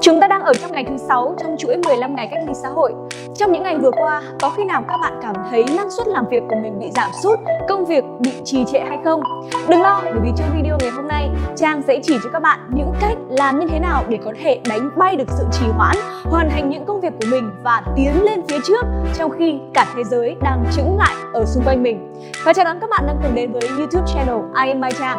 Chúng ta đang ở trong ngày thứ 6 trong chuỗi 15 ngày cách ly xã hội. Trong những ngày vừa qua, có khi nào các bạn cảm thấy năng suất làm việc của mình bị giảm sút, công việc bị trì trệ hay không? Đừng lo, bởi vì trong video ngày hôm nay, Trang sẽ chỉ cho các bạn những cách làm như thế nào để có thể đánh bay được sự trì hoãn, hoàn thành những công việc của mình và tiến lên phía trước trong khi cả thế giới đang chững lại ở xung quanh mình. Và chào đón các bạn đang cùng đến với YouTube channel I am Mai Trang.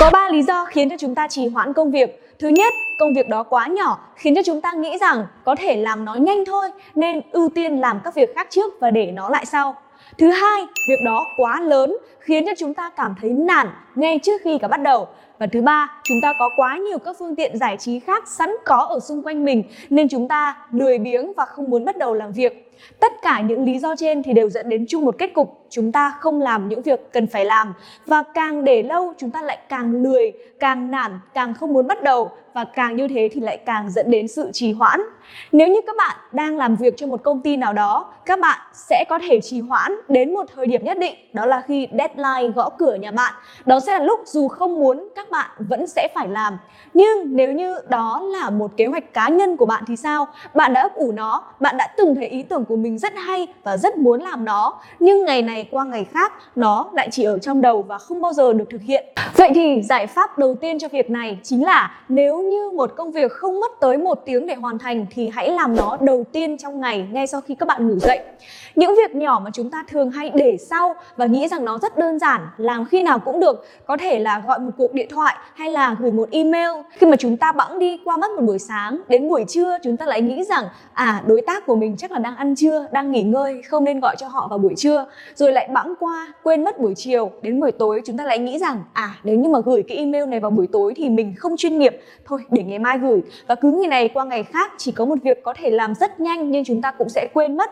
Có 3 lý do khiến cho chúng ta trì hoãn công việc. Thứ nhất, công việc đó quá nhỏ khiến cho chúng ta nghĩ rằng có thể làm nó nhanh thôi nên ưu tiên làm các việc khác trước và để nó lại sau. Thứ hai, việc đó quá lớn khiến cho chúng ta cảm thấy nản ngay trước khi cả bắt đầu. Và thứ ba, chúng ta có quá nhiều các phương tiện giải trí khác sẵn có ở xung quanh mình nên chúng ta lười biếng và không muốn bắt đầu làm việc. Tất cả những lý do trên thì đều dẫn đến chung một kết cục, chúng ta không làm những việc cần phải làm và càng để lâu chúng ta lại càng lười, càng nản, càng không muốn bắt đầu và càng như thế thì lại càng dẫn đến sự trì hoãn. Nếu như các bạn đang làm việc cho một công ty nào đó, các bạn sẽ có thể trì hoãn đến một thời điểm nhất định, đó là khi deadline gõ cửa nhà bạn. Đó sẽ là lúc dù không muốn các bạn vẫn sẽ phải làm. Nhưng nếu như đó là một kế hoạch cá nhân của bạn thì sao? Bạn đã ấp ủ nó, bạn đã từng thấy ý tưởng của mình rất hay và rất muốn làm nó, nhưng ngày này qua ngày khác nó lại chỉ ở trong đầu và không bao giờ được thực hiện. Vậy thì giải pháp đầu tiên cho việc này chính là nếu như một công việc không mất tới một tiếng để hoàn thành thì hãy làm nó đầu tiên trong ngày ngay sau khi các bạn ngủ dậy. Những việc nhỏ mà chúng ta thường hay để sau và nghĩ rằng nó rất đơn giản, làm khi nào cũng được, có thể là gọi một cuộc điện thoại hay là gửi một email. Khi mà chúng ta bẵng đi qua mất một buổi sáng, đến buổi trưa chúng ta lại nghĩ rằng à đối tác của mình chắc là đang ăn trưa, đang nghỉ ngơi, không nên gọi cho họ vào buổi trưa. Rồi lại bẵng qua, quên mất buổi chiều, đến buổi tối chúng ta lại nghĩ rằng à nếu như mà gửi cái email này vào buổi tối thì mình không chuyên nghiệp, thôi, để ngày mai gửi. Và cứ ngày này qua ngày khác, chỉ có một việc có thể làm rất nhanh nhưng chúng ta cũng sẽ quên mất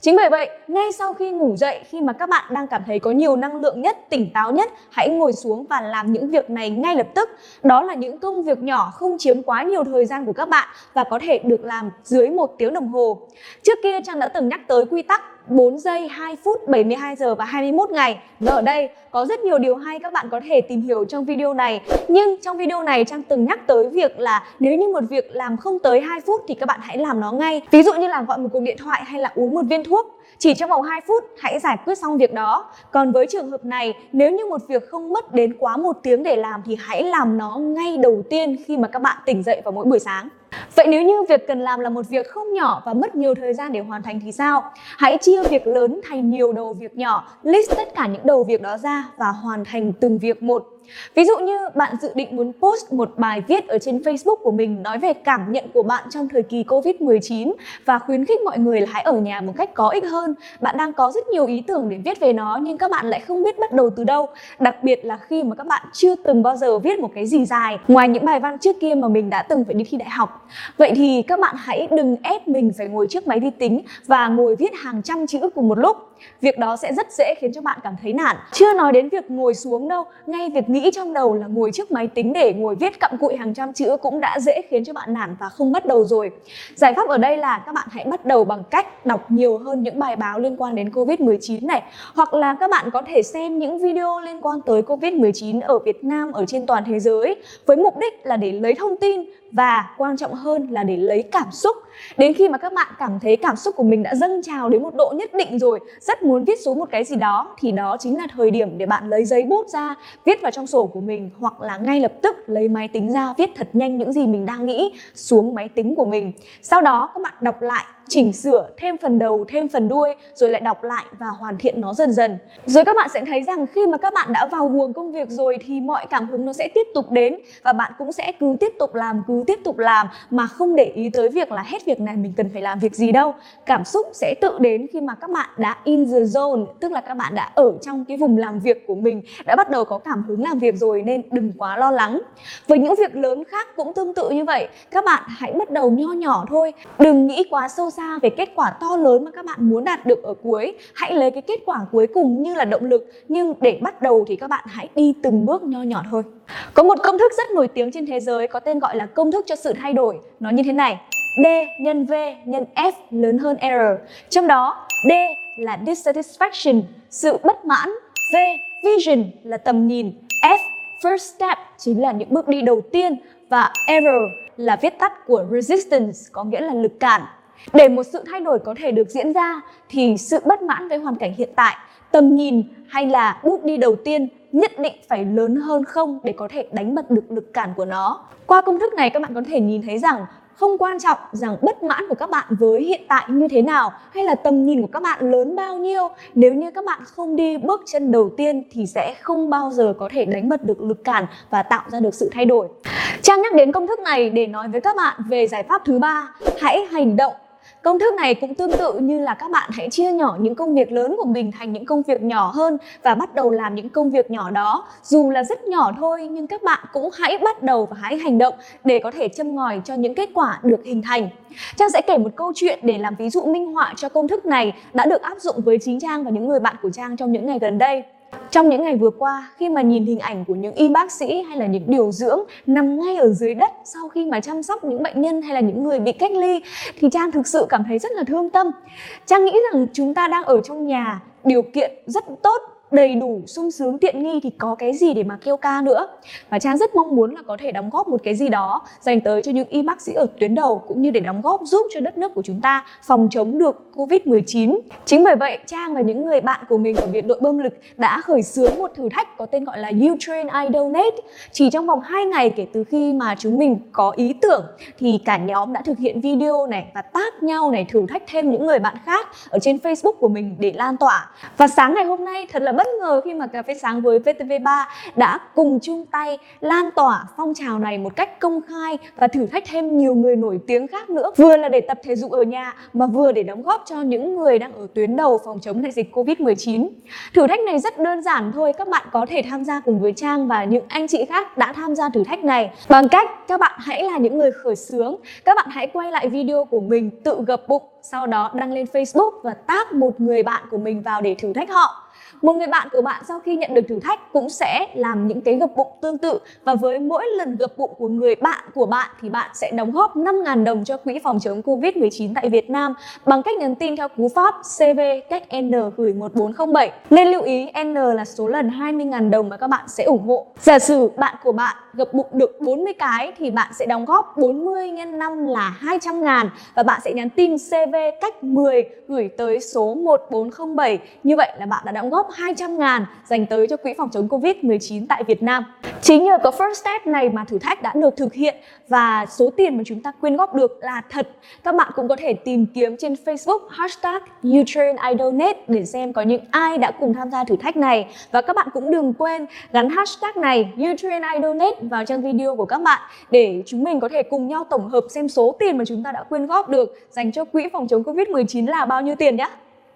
Chính bởi vậy, ngay sau khi ngủ dậy, khi mà các bạn đang cảm thấy có nhiều năng lượng nhất, tỉnh táo nhất, hãy ngồi xuống và làm những việc này ngay lập tức. Đó là những công việc nhỏ không chiếm quá nhiều thời gian của các bạn và có thể được làm dưới một tiếng đồng hồ. Trước kia Trang đã từng nhắc tới quy tắc 4 giây, 2 phút, 72 giờ và 21 ngày. Và ở đây có rất nhiều điều hay các bạn có thể tìm hiểu trong video này. Nhưng trong video này Trang từng nhắc tới việc là nếu như một việc làm không tới 2 phút thì các bạn hãy làm nó ngay. Ví dụ như là gọi một cuộc điện thoại hay là uống một viên thuốc. Chỉ trong vòng 2 phút hãy giải quyết xong việc đó. Còn với trường hợp này, nếu như một việc không mất đến quá một tiếng để làm thì hãy làm nó ngay đầu tiên khi mà các bạn tỉnh dậy vào mỗi buổi sáng. Vậy nếu như việc cần làm là một việc không nhỏ và mất nhiều thời gian để hoàn thành thì sao? Hãy chia việc lớn thành nhiều đầu việc nhỏ, list tất cả những đầu việc đó ra và hoàn thành từng việc một. Ví dụ như bạn dự định muốn post một bài viết ở trên Facebook của mình nói về cảm nhận của bạn trong thời kỳ Covid-19 và khuyến khích mọi người là hãy ở nhà một cách có ích hơn. Bạn đang có rất nhiều ý tưởng để viết về nó nhưng các bạn lại không biết bắt đầu từ đâu. Đặc biệt là khi mà các bạn chưa từng bao giờ viết một cái gì dài ngoài những bài văn trước kia mà mình đã từng phải đi thi đại học. Vậy thì các bạn hãy đừng ép mình phải ngồi trước máy vi tính và ngồi viết hàng trăm chữ cùng một lúc. Việc đó sẽ rất dễ khiến cho bạn cảm thấy nản. Chưa nói đến việc ngồi xuống đâu, ngay việc nghĩ trong đầu là ngồi trước máy tính để ngồi viết cặm cụi hàng trăm chữ cũng đã dễ khiến cho bạn nản và không bắt đầu rồi. Giải pháp ở đây là các bạn hãy bắt đầu bằng cách đọc nhiều hơn những bài báo liên quan đến Covid-19 này hoặc là các bạn có thể xem những video liên quan tới Covid-19 ở Việt Nam ở trên toàn thế giới với mục đích là để lấy thông tin và quan trọng hơn là để lấy cảm xúc. Đến khi mà các bạn cảm thấy cảm xúc của mình đã dâng trào đến một độ nhất định rồi, rất muốn viết xuống một cái gì đó, thì đó chính là thời điểm để bạn lấy giấy bút ra, viết vào trong sổ của mình, hoặc là ngay lập tức lấy máy tính ra viết thật nhanh những gì mình đang nghĩ xuống máy tính của mình. Sau đó các bạn đọc lại chỉnh sửa thêm phần đầu, thêm phần đuôi, rồi lại đọc lại và hoàn thiện nó dần dần. Rồi các bạn sẽ thấy rằng khi mà các bạn đã vào guồng công việc rồi thì mọi cảm hứng nó sẽ tiếp tục đến và bạn cũng sẽ cứ tiếp tục làm, cứ tiếp tục làm mà không để ý tới việc là hết việc này mình cần phải làm việc gì đâu. Cảm xúc sẽ tự đến khi mà các bạn đã in the zone, tức là các bạn đã ở trong cái vùng làm việc của mình, đã bắt đầu có cảm hứng làm việc rồi nên đừng quá lo lắng. Với những việc lớn khác cũng tương tự như vậy, các bạn hãy bắt đầu nho nhỏ thôi, đừng nghĩ quá sâu xa về kết quả to lớn mà các bạn muốn đạt được ở cuối. Hãy lấy cái kết quả cuối cùng như là động lực, nhưng để bắt đầu thì các bạn hãy đi từng bước nho nhỏ thôi. Có một công thức rất nổi tiếng trên thế giới có tên gọi là công thức cho sự thay đổi. Nó như thế này. D nhân V nhân F lớn hơn R. Trong đó, D là dissatisfaction, sự bất mãn. V, vision là tầm nhìn. F, first step, chính là những bước đi đầu tiên. Và error là viết tắt của resistance, có nghĩa là lực cản. Để một sự thay đổi có thể được diễn ra thì sự bất mãn với hoàn cảnh hiện tại, tầm nhìn hay là bước đi đầu tiên nhất định phải lớn hơn không để có thể đánh bật được lực cản của nó. Qua công thức này các bạn có thể nhìn thấy rằng không quan trọng rằng bất mãn của các bạn với hiện tại như thế nào hay là tầm nhìn của các bạn lớn bao nhiêu. Nếu như các bạn không đi bước chân đầu tiên thì sẽ không bao giờ có thể đánh bật được lực cản và tạo ra được sự thay đổi. Trang nhắc đến công thức này để nói với các bạn về giải pháp thứ ba hãy hành động. Công thức này cũng tương tự như là các bạn hãy chia nhỏ những công việc lớn của mình thành những công việc nhỏ hơn và bắt đầu làm những công việc nhỏ đó. Dù là rất nhỏ thôi, nhưng các bạn cũng hãy bắt đầu và hãy hành động để có thể châm ngòi cho những kết quả được hình thành. Trang sẽ kể một câu chuyện để làm ví dụ minh họa cho công thức này đã được áp dụng với chính Trang và những người bạn của Trang trong những ngày gần đây. Trong những ngày vừa qua, khi mà nhìn hình ảnh của những y bác sĩ hay là những điều dưỡng nằm ngay ở dưới đất sau khi mà chăm sóc những bệnh nhân hay là những người bị cách ly thì Trang thực sự cảm thấy rất là thương tâm. Trang nghĩ rằng chúng ta đang ở trong nhà điều kiện rất tốt đầy đủ sung sướng tiện nghi thì có cái gì để mà kêu ca nữa? Và trang rất mong muốn là có thể đóng góp một cái gì đó dành tới cho những y bác sĩ ở tuyến đầu cũng như để đóng góp giúp cho đất nước của chúng ta phòng chống được covid 19 chính bởi vậy, trang và những người bạn của mình ở viện đội bơm lực đã khởi xướng một thử thách có tên gọi là You Train, I Donate. Chỉ trong vòng 2 ngày kể từ khi mà chúng mình có ý tưởng thì cả nhóm đã thực hiện video này và tác nhau này thử thách thêm những người bạn khác ở trên Facebook của mình để lan tỏa. Và sáng ngày hôm nay, thật là bất ngờ khi mà cà phê sáng với VTV3 đã cùng chung tay lan tỏa phong trào này một cách công khai và thử thách thêm nhiều người nổi tiếng khác nữa. Vừa là để tập thể dục ở nhà mà vừa để đóng góp cho những người đang ở tuyến đầu phòng chống đại dịch Covid-19. Thử thách này rất đơn giản thôi, các bạn có thể tham gia cùng với Trang và những anh chị khác đã tham gia thử thách này. Bằng cách các bạn hãy là những người khởi xướng, các bạn hãy quay lại video của mình tự gập bụng sau đó đăng lên Facebook và tag một người bạn của mình vào để thử thách họ một người bạn của bạn sau khi nhận được thử thách cũng sẽ làm những cái gập bụng tương tự và với mỗi lần gập bụng của người bạn của bạn thì bạn sẽ đóng góp 5.000 đồng cho quỹ phòng chống Covid-19 tại Việt Nam bằng cách nhắn tin theo cú pháp CV cách N gửi 1407. Nên lưu ý, N là số lần 20.000 đồng mà các bạn sẽ ủng hộ. Giả sử bạn của bạn gập bụng được 40 cái thì bạn sẽ đóng góp 40 x 5 là 200 ngàn và bạn sẽ nhắn tin CV cách 10 gửi tới số 1407. Như vậy là bạn đã đóng góp 200 ngàn dành tới cho quỹ phòng chống Covid-19 tại Việt Nam. Chính nhờ có first step này mà thử thách đã được thực hiện và số tiền mà chúng ta quyên góp được là thật. Các bạn cũng có thể tìm kiếm trên Facebook hashtag UtraineIDonate để xem có những ai đã cùng tham gia thử thách này. Và các bạn cũng đừng quên gắn hashtag này UtraineIDonate vào trang video của các bạn để chúng mình có thể cùng nhau tổng hợp xem số tiền mà chúng ta đã quyên góp được dành cho quỹ phòng chống Covid-19 là bao nhiêu tiền nhé.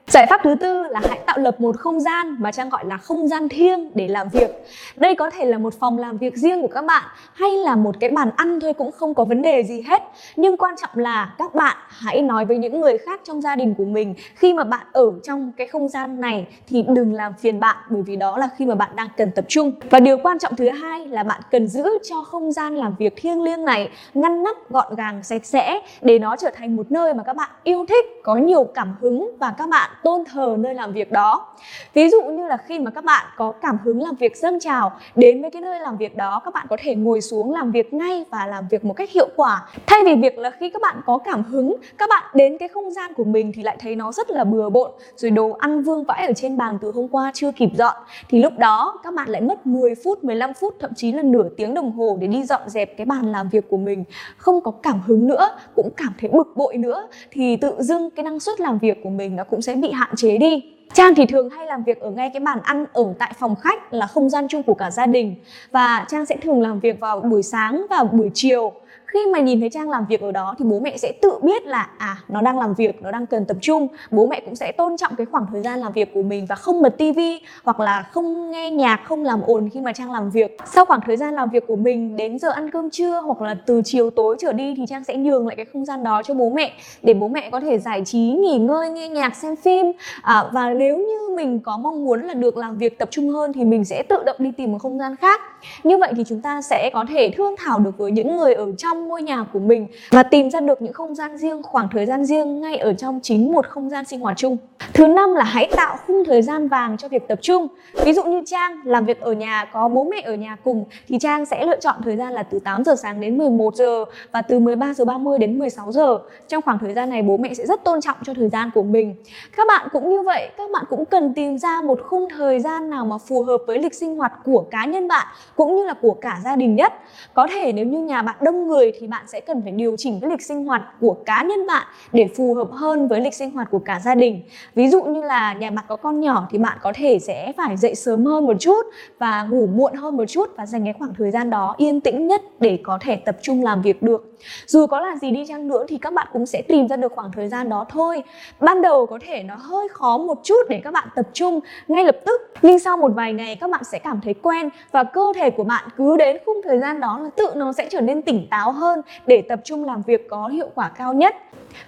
Giải pháp thứ tư là hãy tạo lập một không gian mà Trang gọi là không gian thiêng để làm việc. Đây có thể là một phòng làm việc riêng của các bạn hay là một cái bàn ăn thôi cũng không có vấn đề gì hết. Nhưng quan trọng là các bạn hãy nói với những người khác trong gia đình của mình khi mà bạn ở trong cái không gian này thì đừng làm phiền bạn bởi vì đó là khi mà bạn đang cần tập trung. Và điều quan trọng thứ hai là bạn cần giữ cho không gian làm việc thiêng liêng này ngăn nắp gọn gàng sạch sẽ để nó trở thành một nơi mà các bạn yêu thích, có nhiều cảm hứng và các bạn tôn thờ nơi làm việc đó. Ví dụ như là khi mà các bạn có cảm hứng làm việc dâng trào, đến với cái nơi làm việc đó, các bạn có thể ngồi xuống làm việc ngay và làm việc một cách hiệu quả. Thay vì việc là khi các bạn có cảm hứng, các bạn đến cái không gian của mình thì lại thấy nó rất là bừa bộn, rồi đồ ăn vương vãi ở trên bàn từ hôm qua chưa kịp dọn, thì lúc đó các bạn lại mất 10 phút 15 phút, thậm chí là nửa tiếng đồng hồ để đi dọn dẹp cái bàn làm việc của mình. Không có cảm hứng nữa, cũng cảm thấy bực bội nữa, thì tự dưng cái năng suất làm việc của mình nó cũng sẽ bị hạn chế đi. Trang thì thường hay làm việc ở ngay cái bàn ăn ở tại phòng khách là không gian chung của cả gia đình. Và Trang sẽ thường làm việc vào buổi sáng và buổi chiều khi mà nhìn thấy trang làm việc ở đó thì bố mẹ sẽ tự biết là à nó đang làm việc nó đang cần tập trung. Bố mẹ cũng sẽ tôn trọng cái khoảng thời gian làm việc của mình và không bật tivi hoặc là không nghe nhạc không làm ồn khi mà trang làm việc. Sau khoảng thời gian làm việc của mình đến giờ ăn cơm trưa hoặc là từ chiều tối trở đi thì trang sẽ nhường lại cái không gian đó cho bố mẹ để bố mẹ có thể giải trí nghỉ ngơi nghe nhạc xem phim. À, và nếu như mình có mong muốn là được làm việc tập trung hơn thì mình sẽ tự động đi tìm một không gian khác. Như vậy thì chúng ta sẽ có thể thương thảo được với những người ở trong trong ngôi nhà của mình và tìm ra được những không gian riêng, khoảng thời gian riêng ngay ở trong chính một không gian sinh hoạt chung. Thứ năm là hãy tạo khung thời gian vàng cho việc tập trung. Ví dụ như Trang làm việc ở nhà có bố mẹ ở nhà cùng thì Trang sẽ lựa chọn thời gian là từ 8 giờ sáng đến 11 giờ và từ 13 giờ 30 đến 16 giờ. Trong khoảng thời gian này bố mẹ sẽ rất tôn trọng cho thời gian của mình. Các bạn cũng như vậy, các bạn cũng cần tìm ra một khung thời gian nào mà phù hợp với lịch sinh hoạt của cá nhân bạn cũng như là của cả gia đình nhất. Có thể nếu như nhà bạn đông người thì bạn sẽ cần phải điều chỉnh cái lịch sinh hoạt của cá nhân bạn để phù hợp hơn với lịch sinh hoạt của cả gia đình. Ví dụ như là nhà bạn có con nhỏ thì bạn có thể sẽ phải dậy sớm hơn một chút và ngủ muộn hơn một chút và dành cái khoảng thời gian đó yên tĩnh nhất để có thể tập trung làm việc được. Dù có là gì đi chăng nữa thì các bạn cũng sẽ tìm ra được khoảng thời gian đó thôi. Ban đầu có thể nó hơi khó một chút để các bạn tập trung ngay lập tức, nhưng sau một vài ngày các bạn sẽ cảm thấy quen và cơ thể của bạn cứ đến khung thời gian đó là tự nó sẽ trở nên tỉnh táo hơn để tập trung làm việc có hiệu quả cao nhất.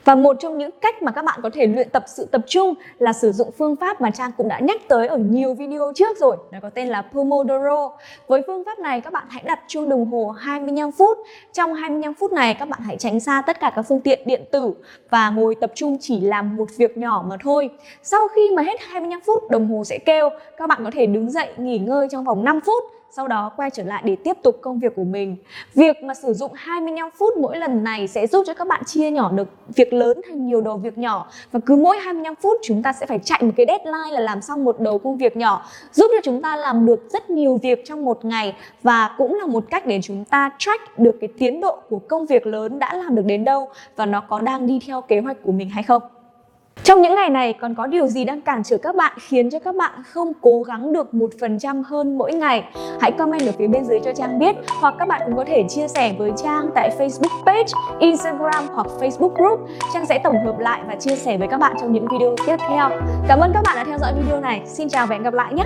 Và một trong những cách mà các bạn có thể luyện tập sự tập trung là sử dụng phương pháp mà Trang cũng đã nhắc tới ở nhiều video trước rồi, nó có tên là Pomodoro. Với phương pháp này các bạn hãy đặt chuông đồng hồ 25 phút. Trong 25 phút này các bạn hãy tránh xa tất cả các phương tiện điện tử và ngồi tập trung chỉ làm một việc nhỏ mà thôi. Sau khi mà hết 25 phút đồng hồ sẽ kêu, các bạn có thể đứng dậy nghỉ ngơi trong vòng 5 phút sau đó quay trở lại để tiếp tục công việc của mình. Việc mà sử dụng 25 phút mỗi lần này sẽ giúp cho các bạn chia nhỏ được việc lớn thành nhiều đầu việc nhỏ và cứ mỗi 25 phút chúng ta sẽ phải chạy một cái deadline là làm xong một đầu công việc nhỏ, giúp cho chúng ta làm được rất nhiều việc trong một ngày và cũng là một cách để chúng ta track được cái tiến độ của công việc lớn đã làm được đến đâu và nó có đang đi theo kế hoạch của mình hay không. Trong những ngày này còn có điều gì đang cản trở các bạn khiến cho các bạn không cố gắng được một phần trăm hơn mỗi ngày? Hãy comment ở phía bên dưới cho Trang biết hoặc các bạn cũng có thể chia sẻ với Trang tại Facebook page, Instagram hoặc Facebook group. Trang sẽ tổng hợp lại và chia sẻ với các bạn trong những video tiếp theo. Cảm ơn các bạn đã theo dõi video này. Xin chào và hẹn gặp lại nhé!